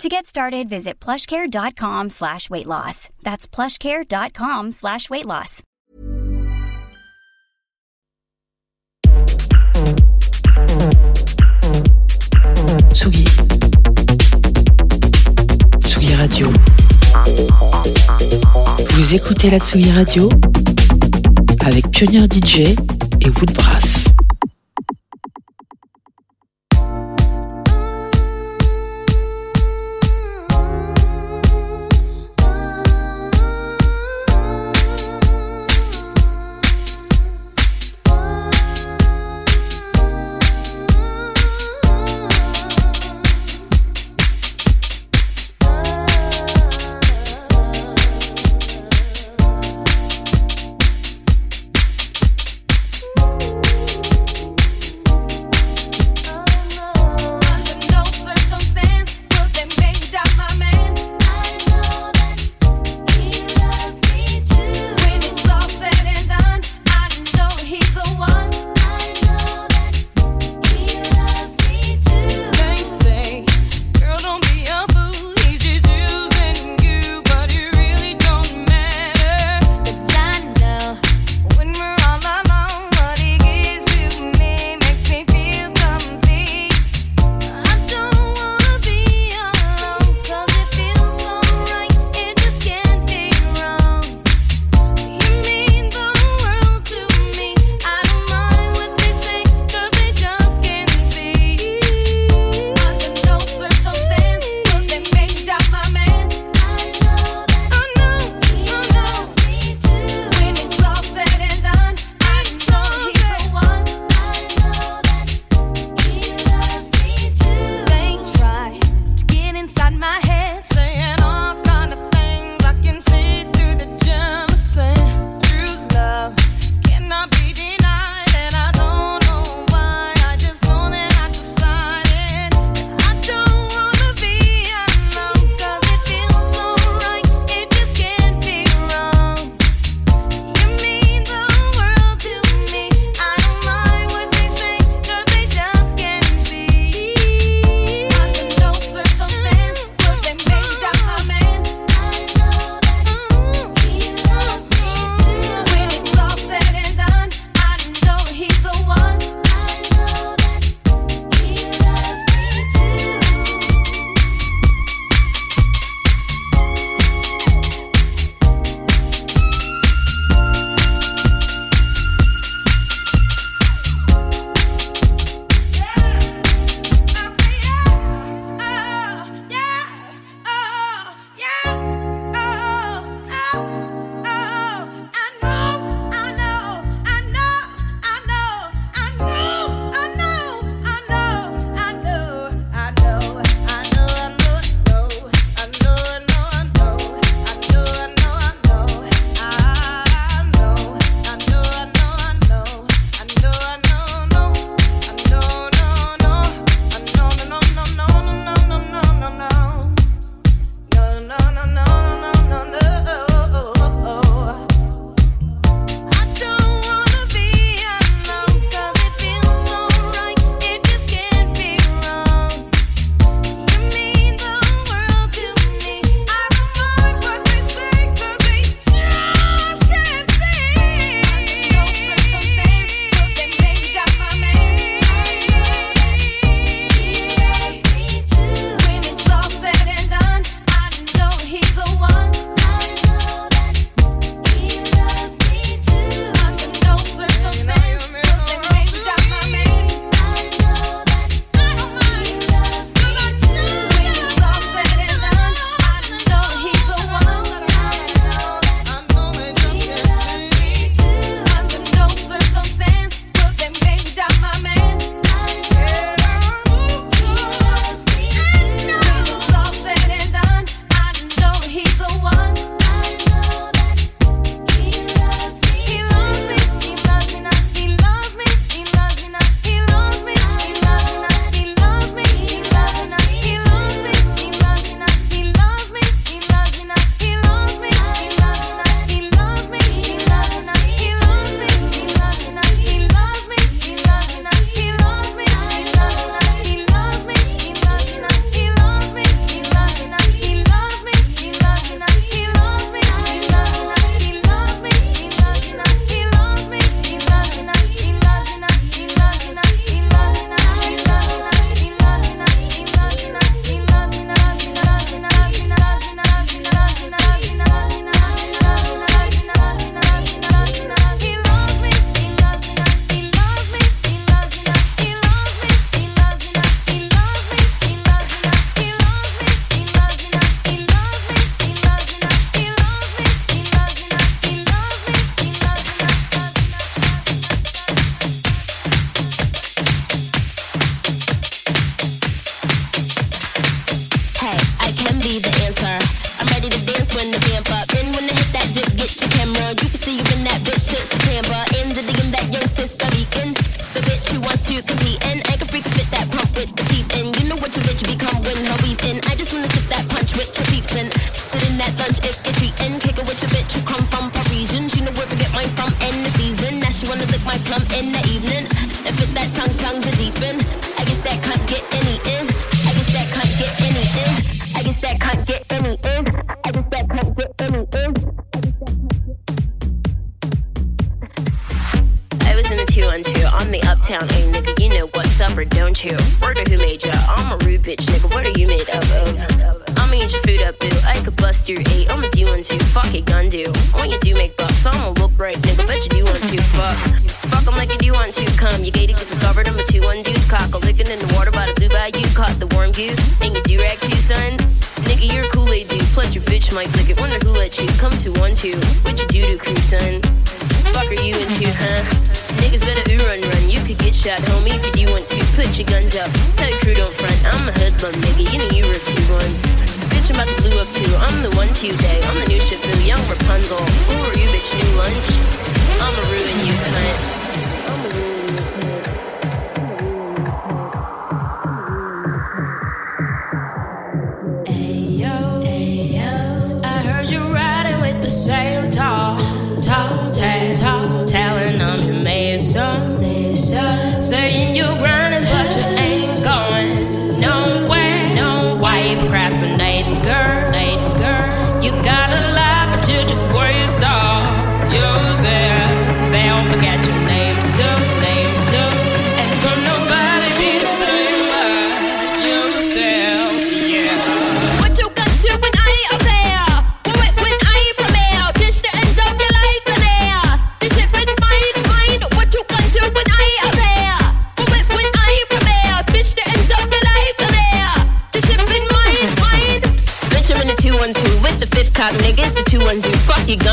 To get started, visit plushcare.com slash weight loss. That's plushcare.com slash weight loss. Tsugi. Tsugi Radio. Vous écoutez la Tsugi Radio avec Pionnier DJ et Woodbrass.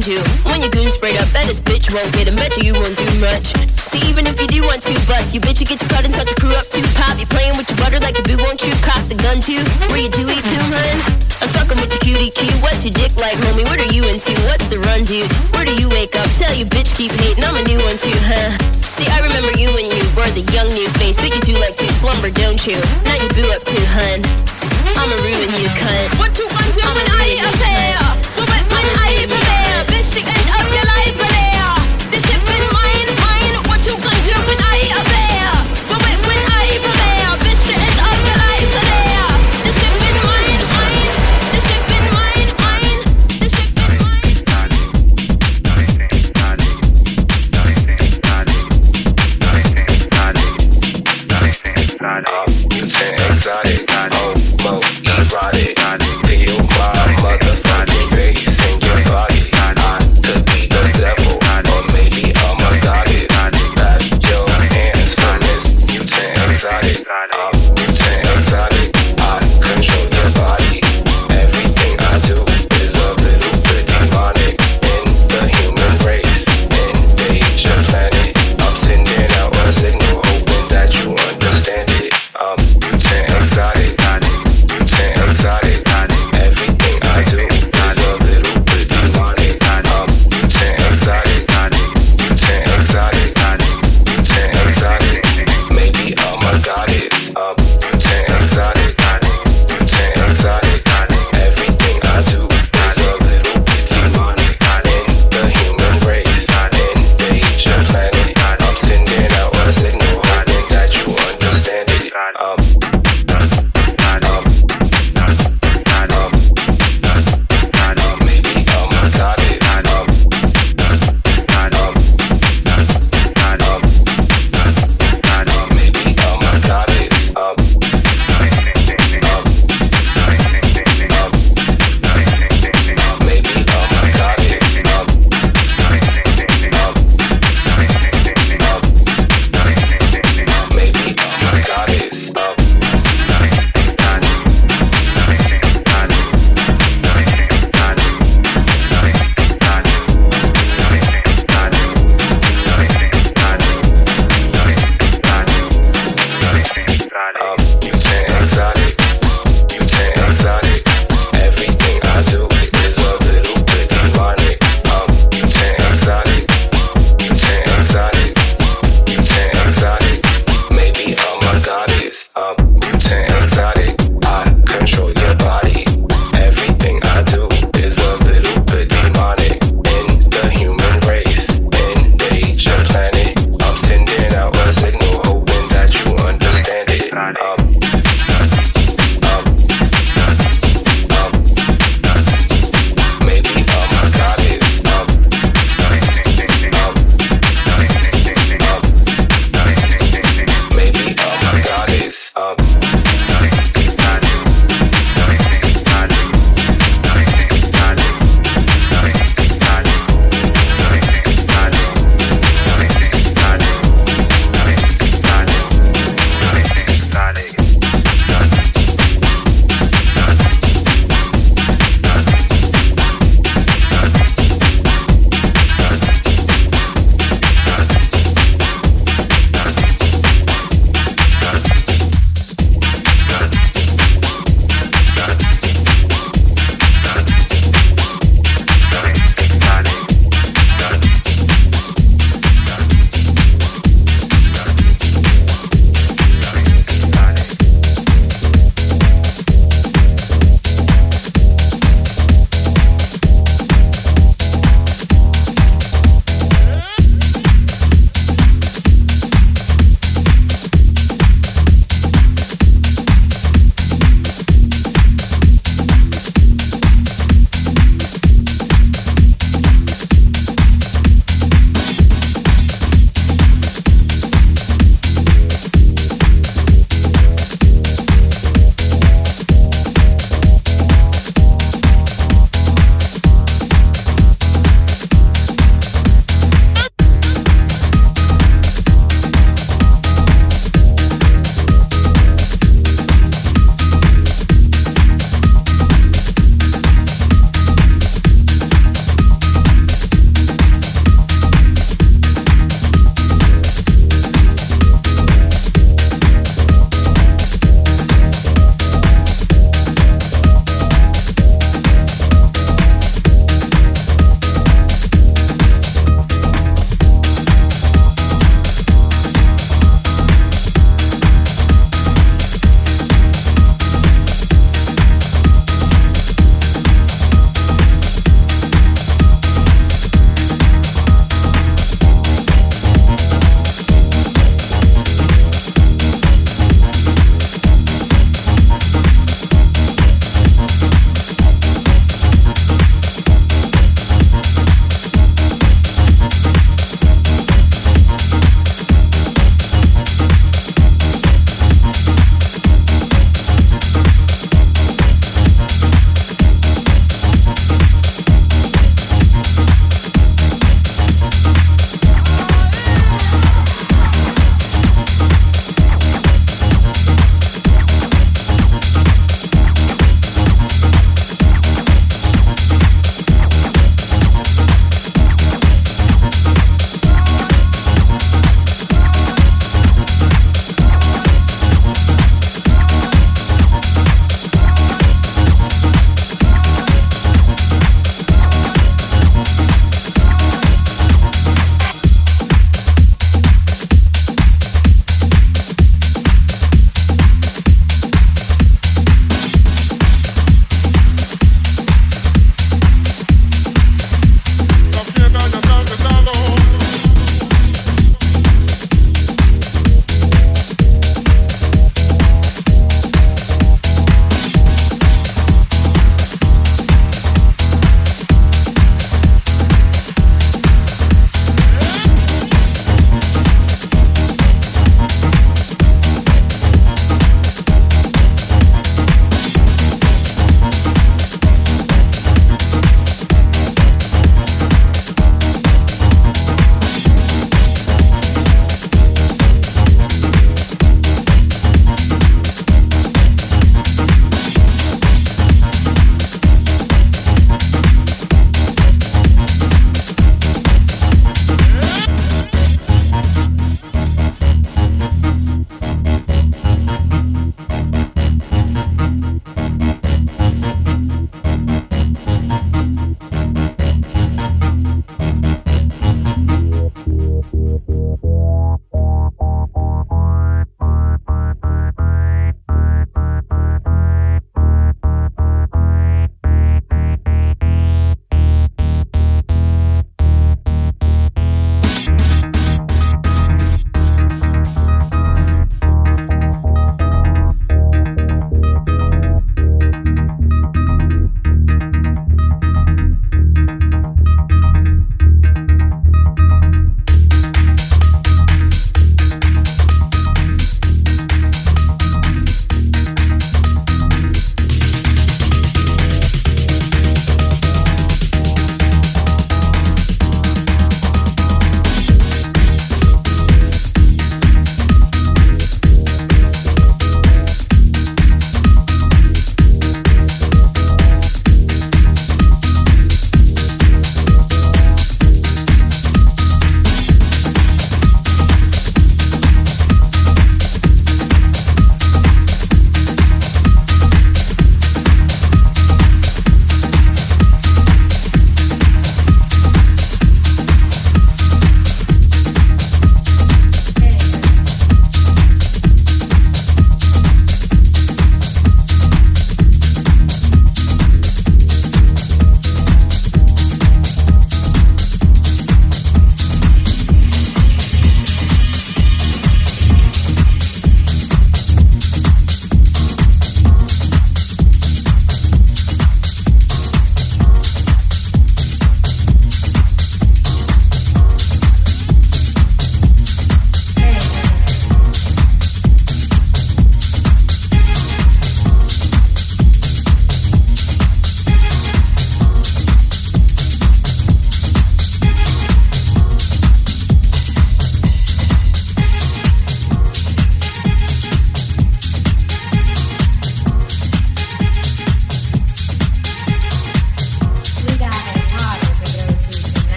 When you. When your goons sprayed up, bet this bitch won't get a bet you you won't do much. See, even if you do want to bust, you bitch, you get your cut and touch your crew up too. Pop, you playing with your butter like a boo, won't you cock the gun too? Where you do eat coon, hun? I'm fucking with your cutie cue. What's your dick like, homie? What are you into? What's the run, dude? Where do you wake up? Tell you bitch keep hating, I'm a new one too, huh? See, I remember you when you were the young new face, but you do like to slumber, don't you? Now you boo up too, hun. I'ma ruin you, cunt. What you want to? I'ma when I appear? the end of your life.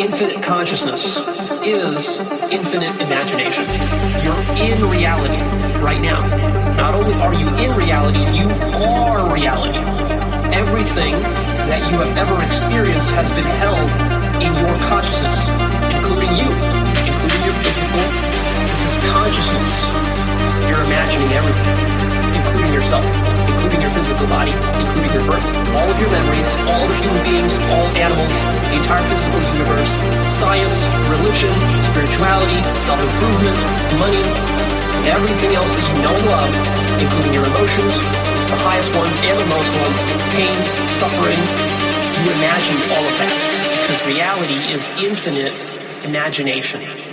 infinite consciousness is infinite imagination. You're in reality right now. Not only are you in reality, you are reality. Everything that you have ever experienced has been held in your consciousness, including you, including your physical. This is consciousness. You're imagining everything, including yourself physical body, including your birth, all of your memories, all of human beings, all animals, the entire physical universe, science, religion, spirituality, self-improvement, money, everything else that you know and love, including your emotions, the highest ones and the lowest ones, pain, suffering. You imagine all of that because reality is infinite imagination.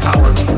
power.